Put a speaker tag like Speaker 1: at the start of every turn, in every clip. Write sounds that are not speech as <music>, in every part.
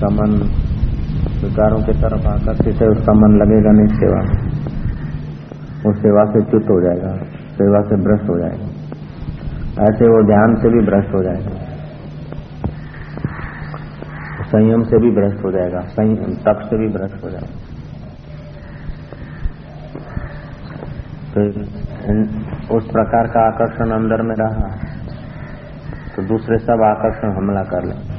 Speaker 1: उसका मन विकारों की तरफ़ आकर्षित है उसका मन लगेगा नहीं, सेवा वो सेवा से च्युत हो जाएगा, सेवा से भ्रष्ट हो जाएगा। ऐसे वो ध्यान से भी भ्रष्ट हो जाएगा। संयम से भी भ्रष्ट हो जाएगा, संयम, तप से भी भ्रष्ट हो जाएगा। तो उस प्रकार का आकर्षण अंदर में रहा तो दूसरे सब आकर्षण हमला कर ले।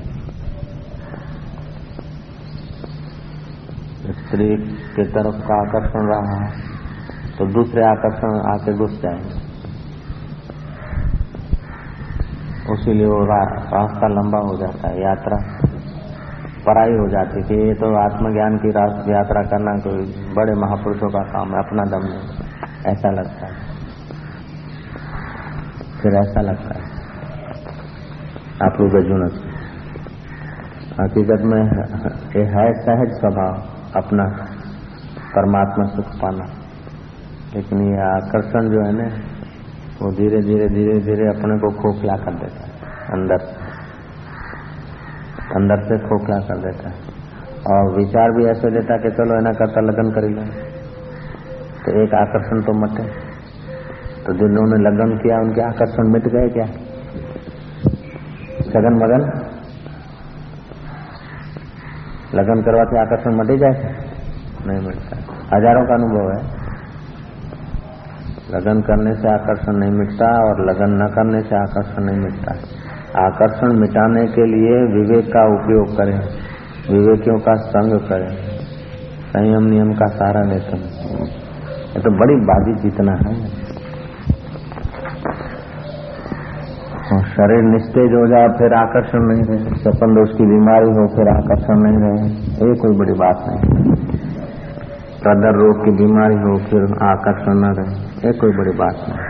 Speaker 1: स्त्री के तरफ़ का आकर्षण रहा है तो दूसरे आकर्षण आके घुस जाएँगे। उसीलिए वो रास्ता लंबा हो जाता है, यात्रा पराई हो जाती कि ये तो आत्मज्ञान की यात्रा करना कोई बड़े महापुरुषों का काम है, अपना दम नहीं। ऐसा लगता है। फिर ऐसा लगता है। आप लोग हकीकत में ये है सहज स्वभाव। अपना परमात्मा सुख पाना। लेकिन ये आकर्षण जो है ना, वो धीरे धीरे धीरे धीरे अपने को खोखला कर देता है, अंदर। अंदर से खोखला कर देता है। और विचार भी ऐसे देता कि चलो है ना, करता लगन कर तो एक आकर्षण तो मटे तो जिन्होंने लगन किया, उनके आकर्षण मिट गए क्या? सगन मगन? लगन करवाते आकर्षण मटे जाए नहीं मिटता हज़ारों का अनुभव है लगन करने से आकर्षण नहीं मिटता और लगन न करने से आकर्षण नहीं मिटता आकर्षण मिटाने के लिए विवेक का उपयोग करें विवेकियों का संग करें संयम नियम का सहारा लेते हैं ये तो बड़ी बाजी जीतना है शरीर निस्तेज हो जाए, फिर आकर्षण नहीं रहे सपन दोष की बीमारी हो, फिर आकर्षण नहीं रहे ये कोई बड़ी बात नहीं प्रदर रोग की बीमारी हो, फिर आकर्षण न रहे। ये कोई बड़ी बात नहीं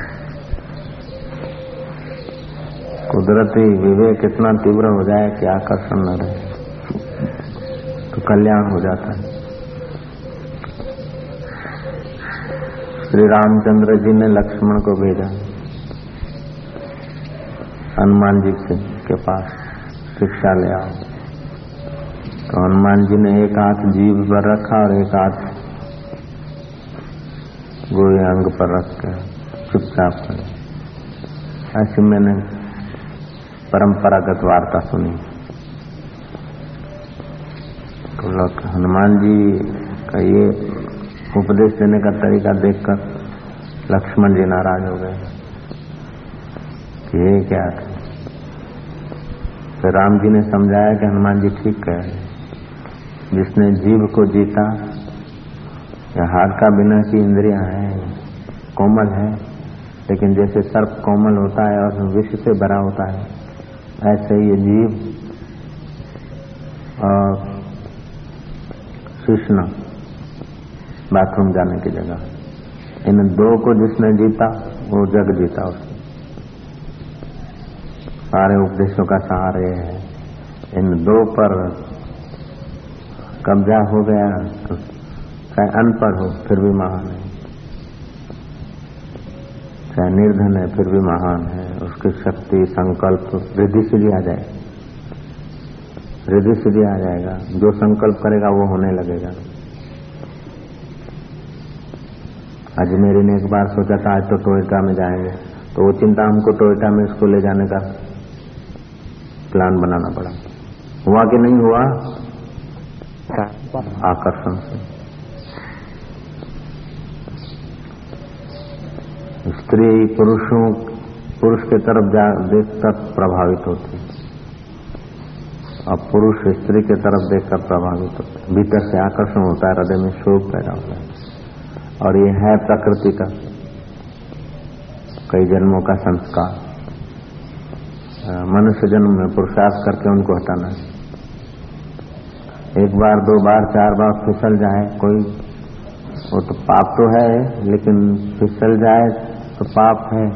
Speaker 1: कुदरती विवेक इतना तीव्र हो जाए कि आकर्षण न रहे। तो कल्याण हो जाता है। श्री रामचंद्र जी ने लक्ष्मण को भेजा। हनुमान जी के पास शिक्षा ले आओ। तो हनुमान जी ने एक हाथ जीव पर रखा और एक हाथ गोए अंग पर रख कर चुपचाप करे ऐसी मैंने परंपरागत वार्ता सुनी। तो लोग, हनुमान जी का ये उपदेश देने का तरीका देखकर लक्ष्मण जी नाराज़ हो गए। कि ये क्या तो राम जी ने समझाया कि हनुमान जी ठीक कह रहे जिसने जीव को जीता, या हाथ का बिना की इंद्रियाँ हैं, कोमल है, लेकिन जैसे सर्प कोमल होता है और विष से भरा होता है, ऐसे ये जीव और कृष्ण बाथरूम जाने की जगह। इन दो को जिसने जीता, वो जग जीता उसने सारे उपदेशों का सहारे है। इन दो पर कब्जा हो गया तो चाहे अनपढ़ हो, फिर भी महान है। चाहे निर्धन है, फिर भी महान है। उसकी शक्ति, संकल्प वृद्धि से आ जाए। रिद्धि से आ जाएगा। जो संकल्प करेगा, वो होने लगेगा। अजमेरी ने एक बार सोचा था, आज तो टोयटा में जाएँगे। तो वो चिंता हमको टोयोटा में इसको ले जाने का प्लान बनाना पड़ा। हुआ कि नहीं हुआ? आकर्षण से। स्त्री पुरुषों, पुरुष के तरफ़ देखकर प्रभावित होती। और पुरुष स्त्री के तरफ़ देखकर प्रभावित होते। भीतर से आकर्षण होता है, हृदय में शोक पैदा होता है। और ये है प्रकृति का, कई जन्मों का संस्कार। मनुष्य जन्म में पुरुषार्थ करके उनको हटाना एक बार, दो बार, चार बार फिसल जाए, कोई, वो तो पाप तो है, लेकिन फिसल जाए तो पाप है,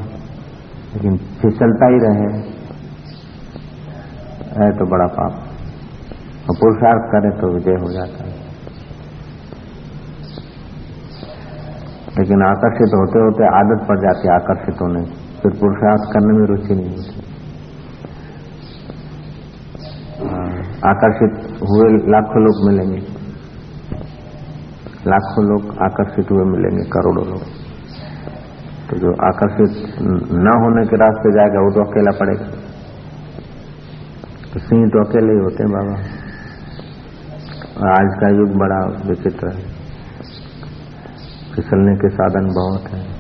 Speaker 1: लेकिन फिसलता ही रहे, है तो बड़ा पाप। और पुरुषार्थ करे तो विजय हो जाता है। लेकिन आकर्षित होते होते आदत पड़ जाती है आकर्षित होने। फिर पुरुषार्थ करने में रुचि नहीं होती हाँ। आकर्षित हुए, लाखों लोग मिलेंगे। लाखों लोग आकर्षित हुए मिलेंगे, करोड़ों लोग। तो जो आकर्षित न होने के रास्ते जाएगा, वो तो अकेला पड़ेगा। तो सिंह तो अकेले ही होते हैं, बाबा। और आज का युग बड़ा विचित्र है। फिसलने के साधन बहुत हैं।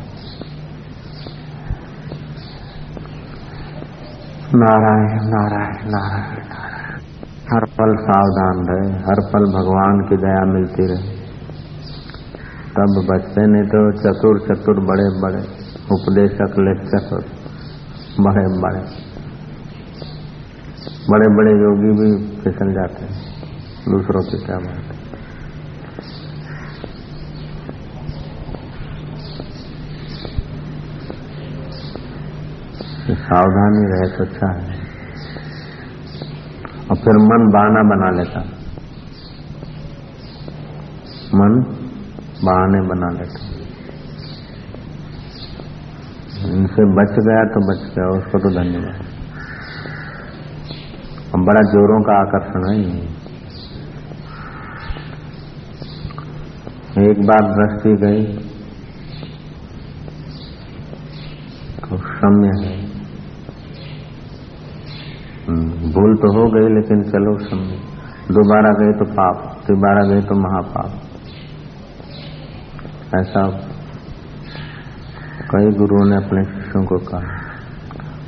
Speaker 1: नारायण नारायण नारायण नारायण। हर पल सावधान रहे, हर पल भगवान की दया मिलती रहे। तब बचते नहीं तो चतुर चतुर बड़े बड़े, उपदेशक, लेखक, बड़े बड़े। बड़े बड़े योगी भी फिसल जाते हैं, दूसरों की क्या बात सावधानी रहे तो अच्छा है। और फिर मन बहाना बना लेता। मन बहाने बना लेता। इनसे बच गया तो बच गया, उसको तो धन्यवाद। बड़ा जोरों का आकर्षण है एक बार दृष्टि गई तो सम्य है। भूल तो हो गई, लेकिन चलो सम्य दोबारा गए तो पाप, दोबारा गए तो महापाप। ऐसा कई गुरुओं ने अपने शिष्यों को कहा।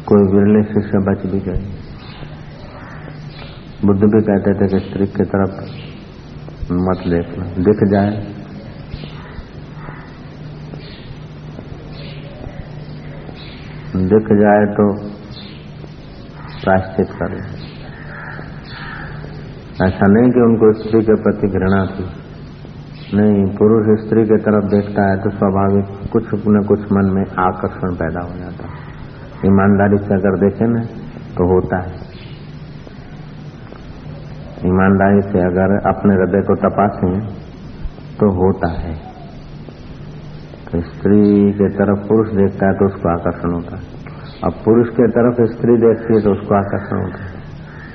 Speaker 1: कोई विरले शिष्य बच भी गए। बुद्ध भी कहते थे कि स्त्री की तरफ़ मत देखना, दिख जाए। दिख जाए तो प्राश्चित कर। ऐसा नहीं कि उनको स्त्री के प्रति घृणा थी। नहीं, पुरुष स्त्री के तरफ़ देखता है तो स्वाभाविक कुछ न कुछ मन में आकर्षण पैदा हो जाता है। ईमानदारी से अगर देखें ना तो होता है। ईमानदारी से अगर अपने हृदय को तपासें तो होता है। तो स्त्री के तरफ़ पुरुष देखता है तो उसको आकर्षण होता है। अब पुरुष के तरफ़ स्त्री देखती है तो उसको आकर्षण होता है।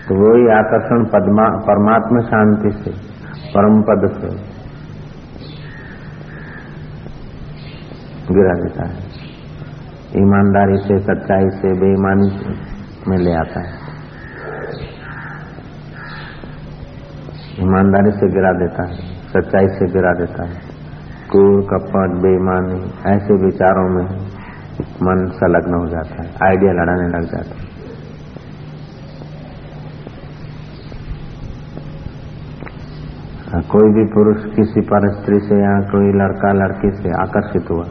Speaker 1: तो वही आकर्षण परमात्मा शांति से, परम पद से गिरा देता है। ईमानदारी से, सच्चाई से, बेईमानी से में ले आता है। ईमानदारी से गिरा देता है, सच्चाई से गिरा देता है। कूड़ कपट, बेईमानी, ऐसे विचारों में मन संलग्न हो जाता है, आइडिया लड़ाने लग जाता है। कोई भी पुरुष किसी पर स्त्री से या कोई लड़का, लड़की से आकर्षित हुआ,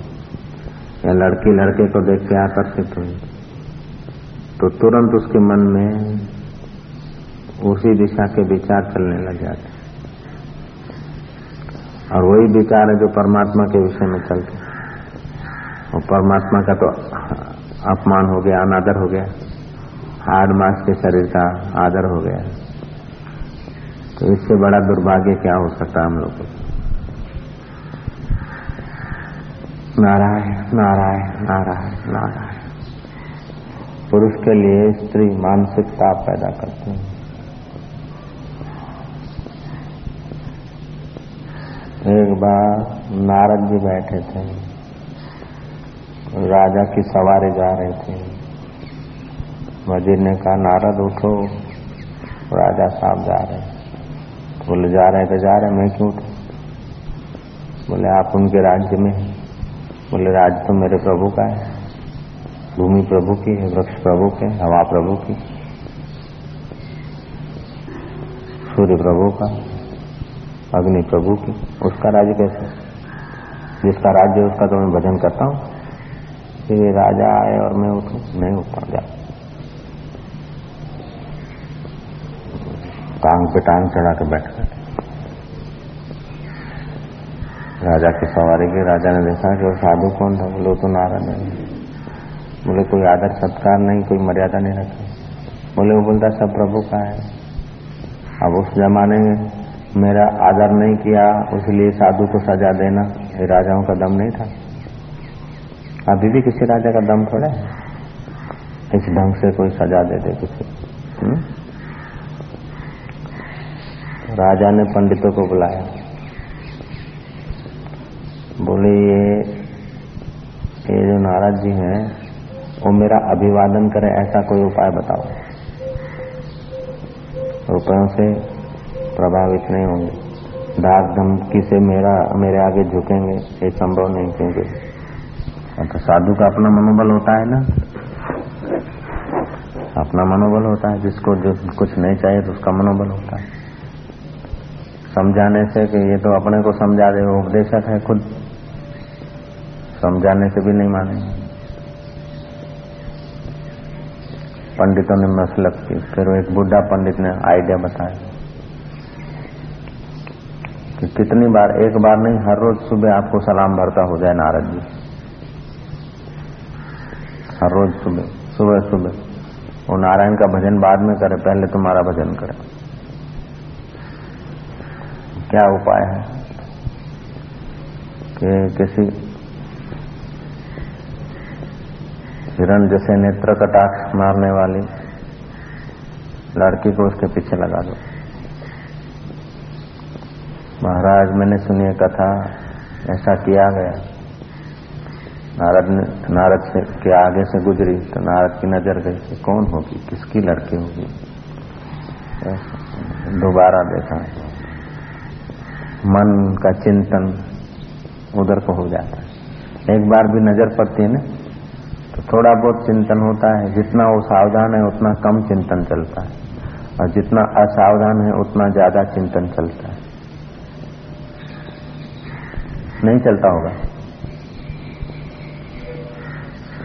Speaker 1: या लड़की, लड़के को देख के आकर्षित हुई तो तुरंत उसके मन में उसी दिशा के विचार चलने लग जाते और वही विचार है जो परमात्मा के विषय में चलते और परमात्मा का तो अपमान हो गया, अनादर हो गया हार्ड मास के शरीर का आदर हो गया। तो इससे बड़ा दुर्भाग्य क्या हो सकता हम लोग नारायण नारायण नारायण नारायण। पुरुष के लिए स्त्री मानसिक ताप पैदा करती है। एक बार नारद जी बैठे थे। राजा की सवारी जा रही थी। वज़ीर ने कहा, नारद, उठो। राजा साहब जा रहे बोले, जा रहे तो जा रहे मैं क्यों उठू बोले, आप उनके राज्य में हैं। बोले राज्य तो मेरे प्रभु का है। भूमि प्रभु की है, वृक्ष प्रभु के हवा प्रभु की। सूर्य प्रभु का, अग्नि प्रभु की। उसका राज्य कैसे जिसका राज्य उसका तो मैं भजन करता हूँ। ये राजा आए और मैं उठू। नहीं उठता जा। टांग पे टांग चढ़ा के बैठ गए। राजा की सवारी के राजा ने देखा कि वो साधु कौन था? बोले तो नारायण है। बोले, कोई आदर सत्कार नहीं, कोई मर्यादा नहीं रखा। बोले, वो बोलता, सब प्रभु का है। अब उस जमाने में मेरा आदर नहीं किया, उसलिए साधु को सजा देना ये राजाओं का दम नहीं था। अभी भी किसी राजा का दम थोड़ा है? इस ढंग से कोई सजा दे दे किसी? राजा ने पंडितों को बुलाया। बोले, ये ये जो नाराज़ जी हैं, वो मेरा अभिवादन करे, ऐसा कोई उपाय बताओ। रुपयों से प्रभावित नहीं होंगे। डाक धमकी से मेरा, मेरे आगे झुकेंगे, ये संभव नहीं क्योंकि तो साधु का अपना मनोबल होता है ना। अपना मनोबल होता है, जिसको, जो कुछ नहीं चाहिए तो उसका मनोबल होता है। समझाने से कि ये तो अपने को समझा दे, वो उपदेशक है खुद। समझाने से भी नहीं मानेंगे। पंडितों ने मसलत की फिर एक बुढ़ा पंडित ने आइडिया बताया कि कितनी बार, एक बार नहीं, हर रोज सुबह आपको सलाम भरता हो जाए नारद जी। हर रोज सुबह सुबह सुबह। वो नारायण का भजन बाद में करे, पहले तुम्हारा भजन करे। क्या उपाय है? कि किसी हिरण जैसे नेत्र कटाक्ष मारने वाली लड़की को उसके पीछे लगा दो। महाराज, मैंने सुनी कथा, ऐसा किया गया। नारद नारद से, के आगे से गुजरी तो नारद की नज़र गई कि कौन होगी, किसकी लड़की होगी? दोबारा देखा। मन का चिंतन उधर को हो जाता है। एक बार भी नज़र पड़ती है ना तो थोड़ा बहुत चिंतन होता है। जितना वो सावधान है, उतना कम चिंतन चलता है। और जितना असावधान है, उतना ज़्यादा चिंतन चलता है। नहीं चलता होगा?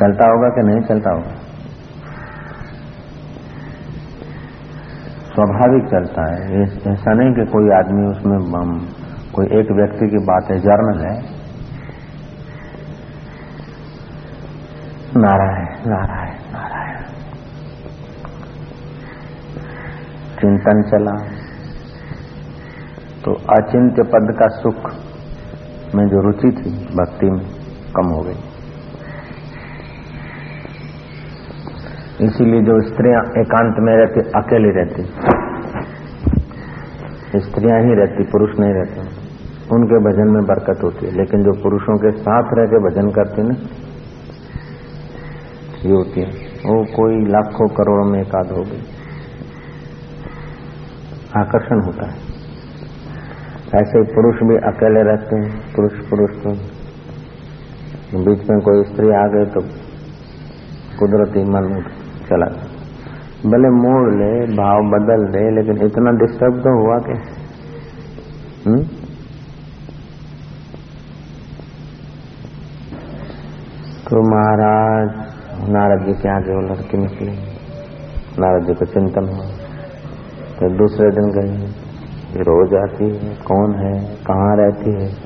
Speaker 1: चलता होगा कि नहीं चलता होगा? स्वाभाविक चलता है। ऐसा नहीं कि कोई आदमी उसमें कोई एक व्यक्ति की बात है जर्नल है। नारायण नारायण नारायण। चिंतन चला। तो अचिंत्य पद का सुख में जो रुचि थी, भक्ति में कम हो गई। इसीलिए जो स्त्रियाँ एकांत में रहती, अकेली रहती। स्त्रियाँ ही रहती, पुरुष नहीं रहते। उनके भजन में बरकत होती है। लेकिन जो पुरुषों के साथ रह के भजन करते ना, ये होती है। वो कोई लाखों करोड़ों में एकाध हो गई। आकर्षण होता है। ऐसे पुरुष भी अकेले रहते हैं। पुरुष पुरुष तो बीच में कोई स्त्री आ गई तो कुदरती मन चला भले मोड़ ले, भाव बदल ले, लेकिन इतना डिस्टर्ब तो हुआ कि हम्म? तो महाराज, नारद जी के आगे वो लड़की निकली। नारद जी को चिंतन हुआ। तो दूसरे दिन गई रोज आती है, कौन है, कहाँ रहती है? <laughs>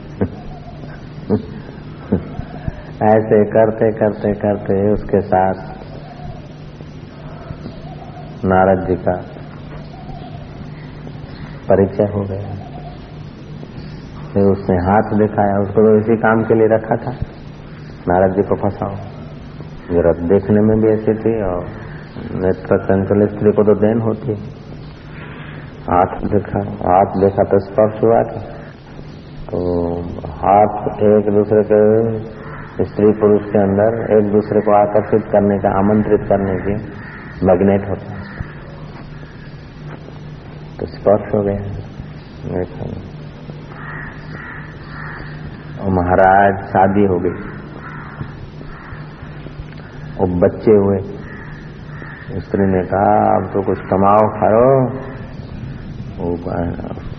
Speaker 1: ऐसे करते करते करते उसके साथ नारद जी का परिचय हो गया। फिर उसने हाथ दिखाया, उसको तो इसी काम के लिए रखा था। नारद जी को फंसाओ। जरा देखने में भी ऐसी थी और नेत्र चंचल स्त्री को तो देन होती। हाथ देखा हाथ देखा तो स्पर्श हुआ था तो हाथ एक दूसरे के स्त्री पुरुष के अंदर, एक दूसरे को आकर्षित करने का, आमंत्रित करने की मैग्नेट होता है। तो स्पर्श हो गया। महाराज शादी हो गई। और बच्चे हुए। स्त्री ने कहा, अब तो कुछ कमाओ, खाओ।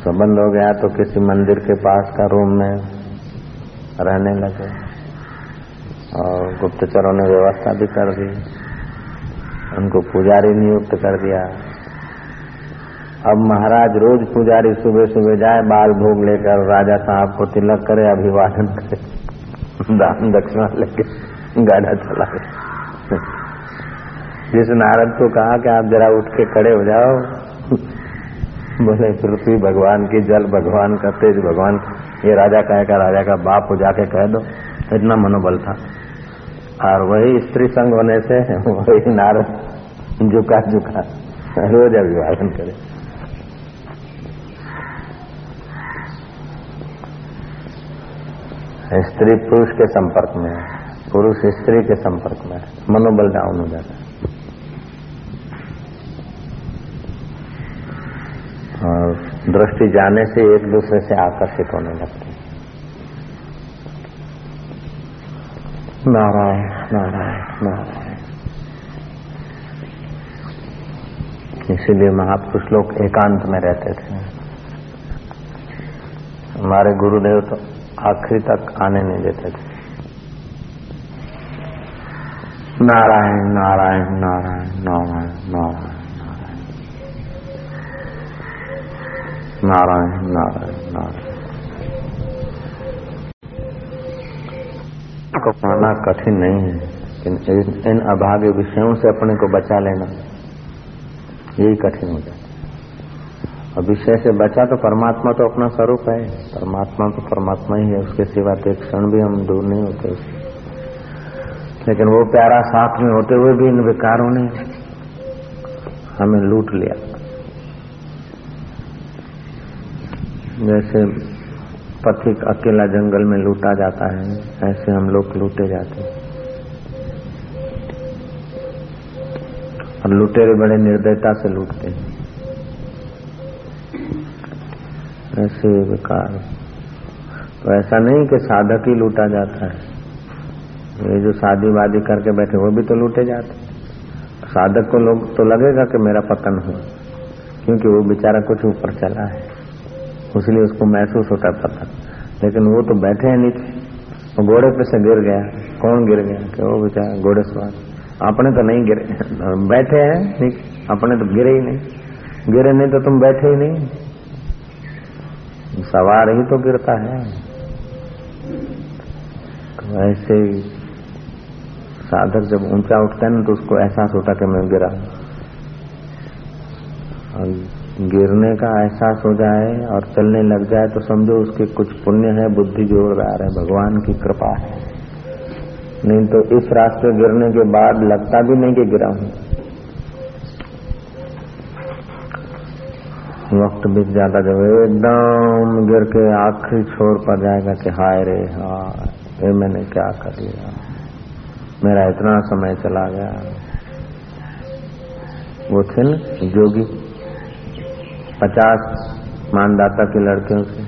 Speaker 1: संबंध हो गया तो किसी मंदिर के पास का रूम में रहने लगे। और गुप्तचरों ने व्यवस्था भी कर दी। उनको पुजारी नियुक्त कर दिया। अब महाराज रोज पुजारी सुबह सुबह जाए, बाल भोग लेकर राजा साहब को तिलक करे, अभिवादन करे। दान दक्षिणा लेके गाड़ा चला जिस नारद को कहा कि आप जरा उठ के खड़े हो जाओ, बोले, पृथ्वी भगवान की जल, भगवान का तेज, भगवान ये राजा कहेगा राजा का बाप हो, जाके कह दो। इतना मनोबल था। और वही स्त्री संग होने से वही नारद झुका झुका रोज अभिवादन करे। स्त्री पुरुष के संपर्क में है। पुरुष स्त्री के संपर्क में मनोबल डाउन हो जाता है। और दृष्टि जाने से एक दूसरे से आकर्षित होने लगते हैं। नारायण नारायण नारायण। इसीलिए महापुरुष लोग एकांत में रहते थे। हमारे गुरुदेव तो आखिरी तक आने नहीं देते थे। नारायण नारायण नारायण नारायण नारायण नारायण नारायण नारायण। को पाना कठिन नहीं है इन, इन अभागे विषयों से अपने को बचा लेना यही कठिन हो जाता है। और विषय से बचा तो परमात्मा तो अपना स्वरूप है परमात्मा तो परमात्मा ही है उसके सिवा तो एक क्षण भी हम दूर नहीं होते उससे लेकिन वो प्यारा साथ में होते हुए भी इन विकारों ने हमें लूट लिया। जैसे पथिक अकेला जंगल में लूटा जाता है, ऐसे हम लोग लूटे जाते हैं। और लुटेरे बड़े निर्दयता से लूटते हैं। ऐसे विकार। तो ऐसा नहीं कि साधक ही लूटा जाता है। ये जो शादी वादी करके बैठे, वो भी तो लूटे जाते। साधक को लोग तो लगेगा कि मेरा पतन हो क्योंकि वो बेचारा कुछ ऊपर चला है। इसलिए उसको महसूस होता पतन। लेकिन वो तो बैठे हैं नीचे, वो घोड़े पे से गिर गया। कौन गिर गया? कि वो बेचारा घोड़े सवार अपने तो नहीं गिरे, बैठे हैं नीचे, अपने तो गिरे ही नहीं। गिरे नहीं तो तुम बैठे ही नहीं। सवार ही तो गिरता है। तो ऐसे ही साधक जब ऊँचा उठता है ना तो उसको एहसास होता कि मैं गिरा। गिरने का एहसास हो जाए और चलने लग जाए तो समझो उसके कुछ पुण्य है, बुद्धि जोरदार है, भगवान की कृपा है। नहीं तो इस रास्ते गिरने के बाद लगता भी नहीं कि गिरा हूँ। वक्त बीत जाता जब एकदम गिर के आखिरी छोर पर जाएगा कि हाय रे, हाय ये मैंने क्या कर लिया? मेरा इतना समय चला गया। वो थे ना जोगी, पचास मानदाता के लड़कियों से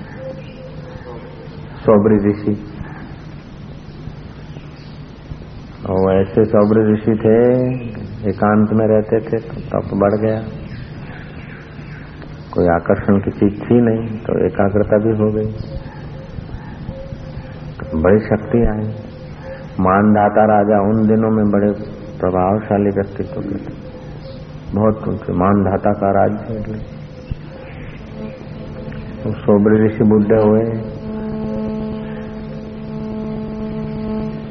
Speaker 1: सौबरी ऋषि। और ऐसे सौबरी ऋषि थे, एकांत में रहते थे तो तप बढ़ गया। कोई आकर्षण की चीज़ थी नहीं तो एकाग्रता भी हो गई। तो बड़ी शक्ति आई। मानदाता राजा उन दिनों में बड़े प्रभावशाली व्यक्तित्व के थे। बहुत मानदाता का राज्य सोबरे ऋषि बुढ़े हुए।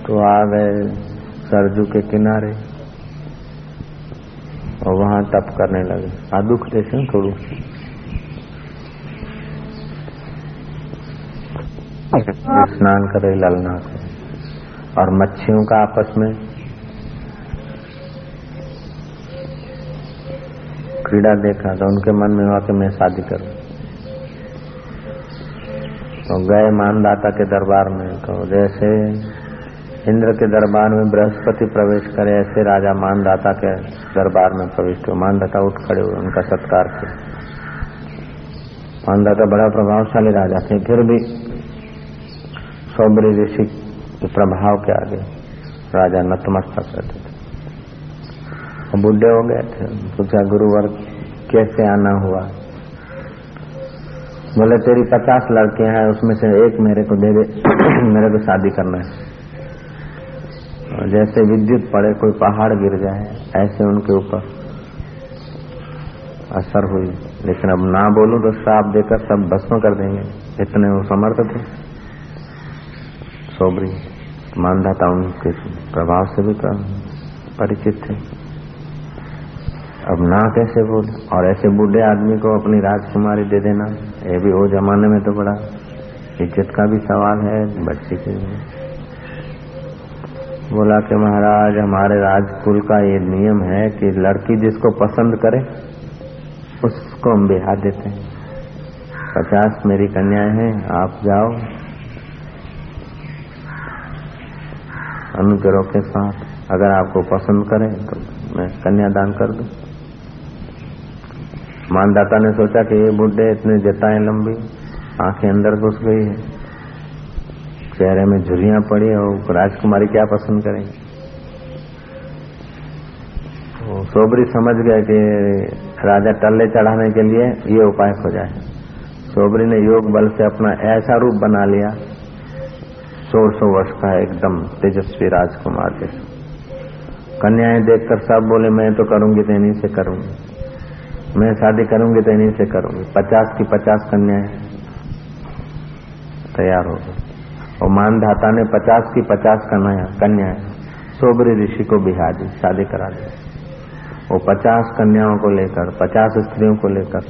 Speaker 1: तो आ गए सरजू के किनारे और वहाँ तप करने लगे। आ दुख देखे थोड़ू। स्नान करे ललना और मच्छियों का आपस में क्रीड़ा देखा तो उनके मन में हुआ कि मैं शादी करूँ। तो गए मानदाता के दरबार में तो जैसे इंद्र के दरबार में बृहस्पति प्रवेश करे, ऐसे राजा मानदाता के दरबार में प्रवेश हुए। मानदाता उठ खड़े हुए, उनका सत्कार किया। मानदाता बड़ा प्रभावशाली राजा थे, फिर भी सौबरी ऋषि के प्रभाव के आगे राजा नतमस्तक रहते थे। बुढ़े हो गए थे पूछा गुरुवर कैसे आना हुआ? बोले, तेरी पचास लड़के हैं, उसमें से एक मेरे को दे दे, <clears throat> मेरे को शादी करना है। जैसे विद्युत पड़े, कोई पहाड़ गिर जाए, ऐसे उनके ऊपर असर हुई। लेकिन अब ना बोलूँ तो श्राप देकर सब भस्म कर देंगे। इतने वो समर्थ थे। सोबरी। मानदाता उनके प्रभाव से भी परिचित थे। अब ना कैसे बोल, और ऐसे बूढ़े आदमी को अपनी राजकुमारी दे देना, ये भी वो जमाने में तो बड़ा इज़्ज़त का भी सवाल है, बच्चे के लिए। बोला कि महाराज, हमारे राजकुल का ये नियम है कि लड़की जिसको पसंद करे, उसको हम बिहार देते हैं। पचास मेरी कन्याएँ हैं, आप जाओ अनुग्रह के साथ। अगर आपको पसंद करें तो मैं कन्यादान कर दूँ। मानदाता ने सोचा कि ये बुढ़े इतने जताएँ लंबी, आँखें अंदर घुस गई है। चेहरे में झुरियाँ पड़ी और राजकुमारी क्या पसंद करेंगे? सोबरी समझ गए कि राजा टल्ले चढ़ाने के लिए ये उपाय हो। जाए सोबरी ने योग बल से अपना ऐसा रूप बना लिया सोलह सौ वर्ष का एकदम तेजस्वी राजकुमार जैसा कन्याएँ देखकर सब बोले, मैं तो करूँगी तो इन्हीं से करूँगी। मैं शादी करूँगी तो इन्हीं से करूँगी। पचास की पचास कन्याएँ तैयार हो गई। और मानधाता ने पचास की पचास कन्या कन्याएँ सोबरी ऋषि को बिहा दी, शादी करा दी। वो पचास कन्याओं को लेकर, पचास स्त्रियों को लेकर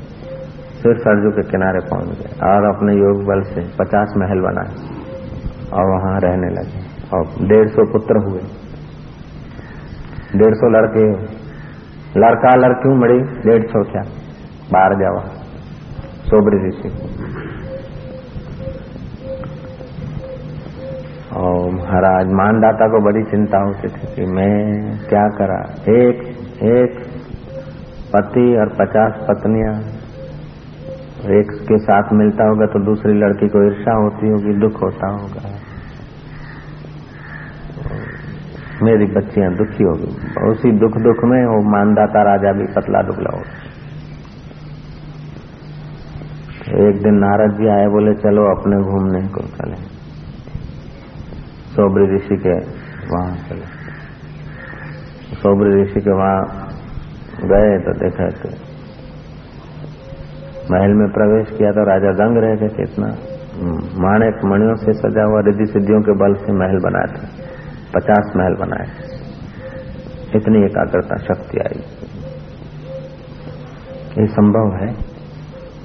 Speaker 1: फिर सरजू के किनारे पहुँच गए। और अपने योग बल से पचास महल बनाए। और वहाँ रहने लगे। और डेढ़ सौ पुत्र हुए। डेढ़ सौ लड़के। लड़का लड़कियों मड़ी डेढ़ सौ क्या? बाहर जावा सोबरी ऋषि और महाराज, मानदाता को बड़ी चिंता होती थी कि मैं क्या करा? एक एक पति और पचास पत्नियाँ। एक के साथ मिलता होगा तो दूसरी लड़की को ईर्षा होती होगी, दुख होता होगा। मेरी बच्चियाँ दुखी होगी। उसी दुख दुख में वो मानदाता राजा भी पतला दुबला हो एक दिन नारद जी आए, बोले, चलो अपने घूमने को चले। सोबरी ऋषि के वहाँ चले। सोबरी ऋषि के वहाँ गए तो देखा तो महल में प्रवेश किया तो राजा दंग रहे थे कितना माणिक मणियों से सजा हुआ, रिद्धि सिद्धियों के बल से महल बनाए थे। पचास महल बनाए। इतनी एकाग्रता, शक्ति आई। ये संभव है।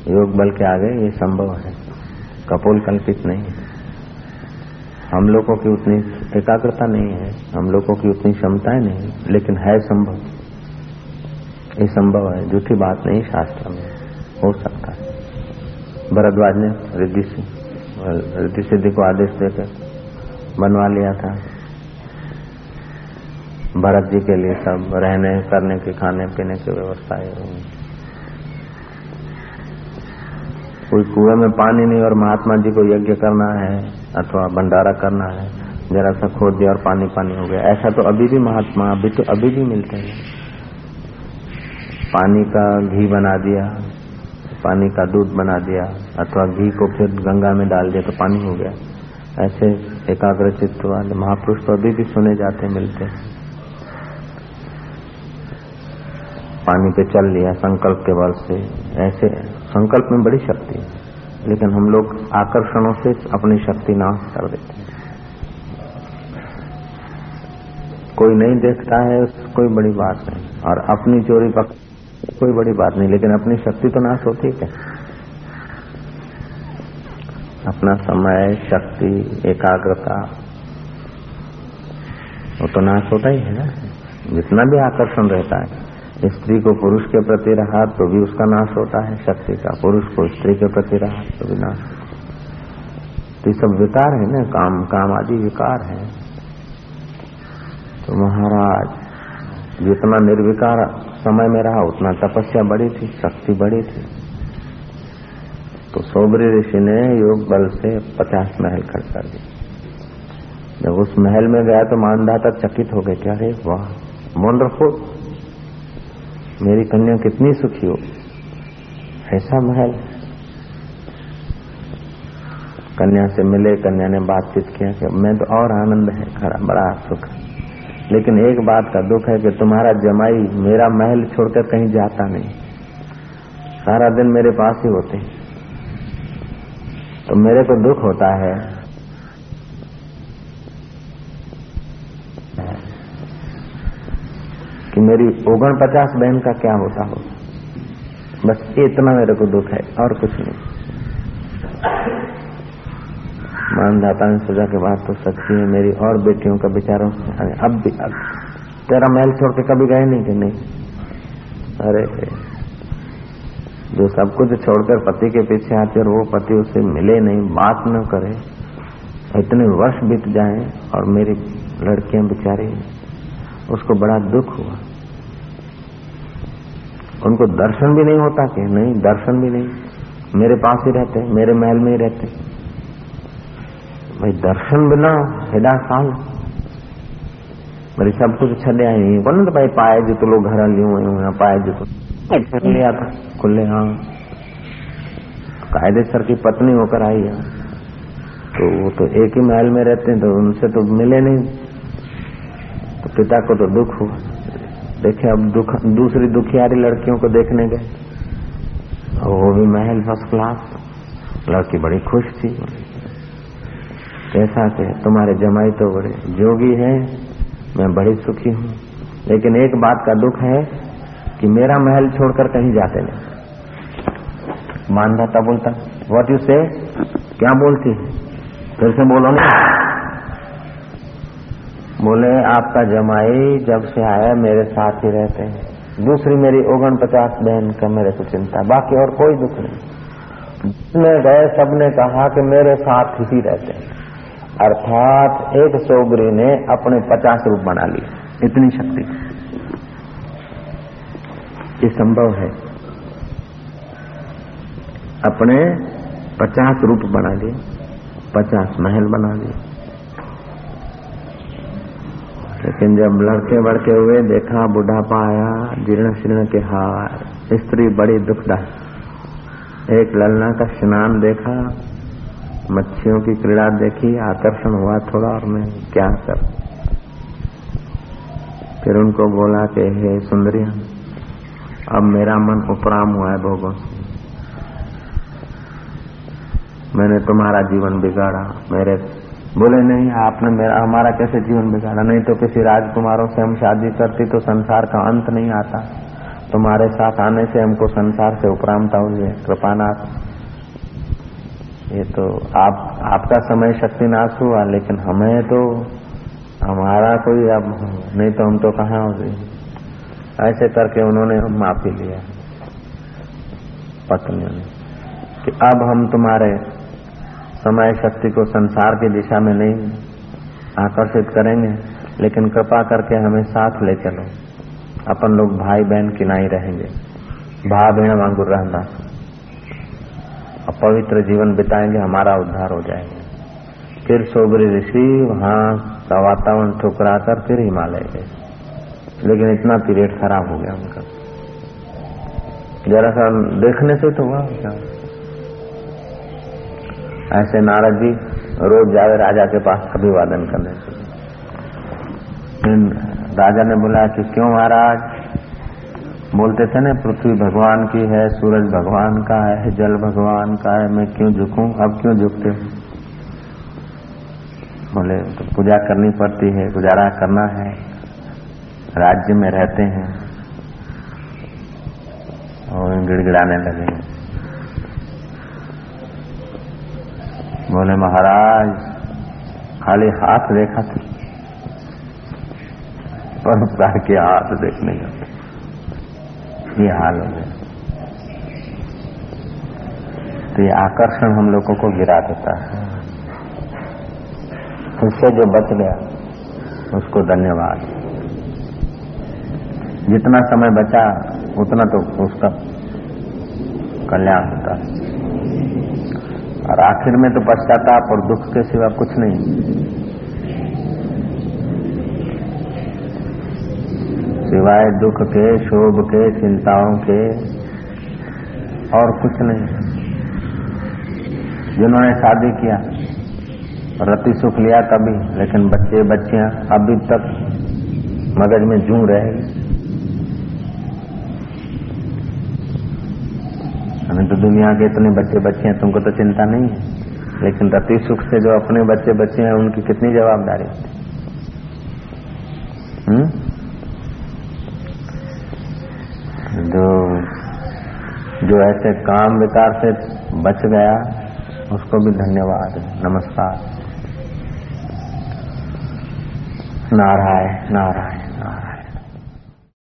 Speaker 1: योग बल के आगे ये संभव है। कपोल कल्पित नहीं हम लोगों की उतनी एकाग्रता नहीं है। हम लोगों की उतनी क्षमताएँ नहीं लेकिन है संभव। ये संभव है। झूठी बात नहीं, शास्त्र में हो सकता है। भरद्वाज ने रिद्धि से रिद्धि सिद्धि को आदेश देकर बनवा लिया था। भरत जी के लिए सब रहने, करने के, खाने, पीने की व्यवस्था कोई कुएँ में पानी नहीं और महात्मा जी को यज्ञ करना है अथवा भंडारा करना है, जरा सा खोद दिया और पानी पानी हो गया। ऐसा तो अभी भी महात्मा, अभी तो अभी भी मिलते हैं। पानी का घी बना दिया, पानी का दूध बना दिया, अथवा घी को फिर गंगा में डाल दिया तो पानी हो गया। ऐसे एकाग्र चित्त वाले महापुरुष तो अभी भी सुने जाते, मिलते पानी पे चल लिया संकल्प के बल से। ऐसे संकल्प में बड़ी शक्ति है। लेकिन हम लोग आकर्षणों से अपनी शक्ति नाश कर देते हैं। कोई नहीं देखता है, कोई बड़ी बात नहीं। और अपनी चोरी पक कोई बड़ी बात नहीं, लेकिन अपनी शक्ति तो नाश होती है। क्या अपना समय, शक्ति, एकाग्रता, वो तो नाश होता ही है ना। जितना भी आकर्षण रहता है। स्त्री को पुरुष के प्रति रहा तो भी उसका नाश होता है। शक्ति का पुरुष को स्त्री के प्रति रहा तो भी नाश तो सब विकार है ना, काम काम आदि विकार है। तो महाराज, जितना निर्विकार समय में रहा, उतना तपस्या बड़ी थी, शक्ति बड़ी थी। तो सोबरी ऋषि ने योग बल से पचास महल खड़ कर दिए। जब उस महल में गया तो मानदाता चकित हो गए क्या रे वाह वंडरफुल मेरी कन्या कितनी सुखी हो। ऐसा महल। कन्या से मिले, कन्या ने बातचीत किया कि मैं तो और आनंद है खड़ा बड़ा सुख। लेकिन एक बात का दुख है कि तुम्हारा जमाई मेरा महल छोड़कर कहीं जाता नहीं। सारा दिन मेरे पास ही होते तो मेरे को दुख होता है कि मेरी ओगन पचास बहन का क्या होता हो? बस इतना मेरे को दुख है, और कुछ नहीं। मानदाता ने सोचा के बात तो सच्ची है, मेरी और बेटियों का बेचारों अब भी, अब तेरा महल छोड़ के कभी गए नहीं कि नहीं? अरे, जो सब कुछ छोड़कर पति के पीछे आते और वो पति उसे मिले नहीं, बात न करे, इतने वर्ष बीत जाए और मेरी लड़कियाँ बेचारी, उसको बड़ा दुख हुआ। उनको दर्शन भी नहीं होता कि नहीं, दर्शन भी नहीं। मेरे पास ही रहते, मेरे महल में ही रहते। भाई, दर्शन बिना हेडा साल। मेरी सब कुछ छड़े आई बोले तो भाई, पाए जो तो लोग घर लियो पाए जो तो लिया था, खुले हाँ। कायदे सर की पत्नी होकर आई है। तो वो तो एक ही महल में रहते हैं तो उनसे तो मिले नहीं। तो पिता को तो दुख हुआ। देखे, अब दुख, दूसरी दुखियारी लड़कियों को देखने गए। वो भी महल फ़र्स्ट क्लास लड़की बड़ी खुश थी। कैसा के तुम्हारे जमाई तो बड़े जोगी है, मैं बड़ी सुखी हूँ। लेकिन एक बात का दुख है कि मेरा महल छोड़कर कहीं जाते नहीं। मानदाता बोलता वॉट यू से क्या बोलती फिर से बोलो ना बोले, आपका जमाई जब से आया, मेरे साथ ही रहते हैं। दूसरी मेरी ओगन पचास बहन का मेरे को चिंता, बाकी और कोई दुख नहीं। जिसने गए, सबने कहा कि मेरे साथ ही रहते हैं। अर्थात एक सोगरी ने अपने पचास रूप बना लिए। इतनी शक्ति। ये संभव है। अपने पचास रूप बना लिए, पचास महल बना लिए। लेकिन जब लड़के बड़के हुए, देखा बुढ़ापा आया, जीर्ण शीर्ण के हार, स्त्री बड़ी दुखदायी एक ललना का स्नान देखा, मच्छियों की क्रीड़ा देखी, आकर्षण हुआ थोड़ा और मैं, क्या कर? फिर उनको बोला कि, हे सुंदरिया, अब मेरा मन उपराम हुआ है भोगों से। मैंने तुम्हारा जीवन बिगाड़ा, मेरे बोले, नहीं, आपने मेरा, हमारा कैसे जीवन बिगाड़ा? नहीं तो किसी राजकुमारों से हम शादी करती तो संसार का अंत नहीं आता। तुम्हारे साथ आने से हमको संसार से उपरामता हुई है कृपानाथ। ये तो आप, आपका समय शक्ति नाश हुआ, लेकिन हमें तो हमारा कोई अब, नहीं तो हम तो कहाँ हो ऐसे करके उन्होंने हम माफ़ी लिया। पत्नियों ने, कि अब हम तुम्हारे समय शक्ति को संसार की दिशा में नहीं आकर्षित करेंगे, लेकिन कृपा करके हमें साथ ले चलो। अपन लोग भाई बहन किनाई रहेंगे। भा भेण वांगुर रहना। पवित्र जीवन बिताएँगे, हमारा उद्धार हो जाएगा। फिर सोबरी ऋषि वहाँ का वातावरण ठुकरा कर फिर हिमालय गए। लेकिन इतना पीरियड खराब हो गया उनका। जरा सा देखने से तो हुआ क्या? ऐसे नारद जी रोज जावे राजा के पास अभिवादन करने के राजा ने बोला कि क्यों महाराज? बोलते थे ना, पृथ्वी भगवान की है, सूरज भगवान का है, जल भगवान का है, मैं क्यों झुकूं? अब क्यों झुकते बोले तो पूजा करनी पड़ती है, गुजारा करना है। राज्य में रहते हैं। और गिड़गिड़ाने लगे। बोले, महाराज, खाली हाथ देखा था। पर के हाथ देखने का। ये हाल हो गया। तो ये आकर्षण हम लोगों को गिरा देता है। उससे जो बच गया, उसको धन्यवाद। जितना समय बचा, उतना तो उसका कल्याण होता। है और आखिर में तो पश्चाताप और दुख के सिवा कुछ नहीं। सिवाय दुख के, शोभ के, चिंताओं के और कुछ नहीं। जिन्होंने शादी किया, रति सुख लिया तभी, लेकिन बच्चे बच्चियाँ अभी तक मगज में जू रहेगी हमें तो दुनिया के इतने बच्चे बच्चे हैं, तुमको तो चिंता नहीं है। लेकिन रति सुख से जो अपने बच्चे बच्चे हैं, उनकी कितनी जवाबदारी हम्म? जो जो ऐसे काम विकार से बच गया, उसको भी धन्यवाद, नमस्कार। नारायण नारायण।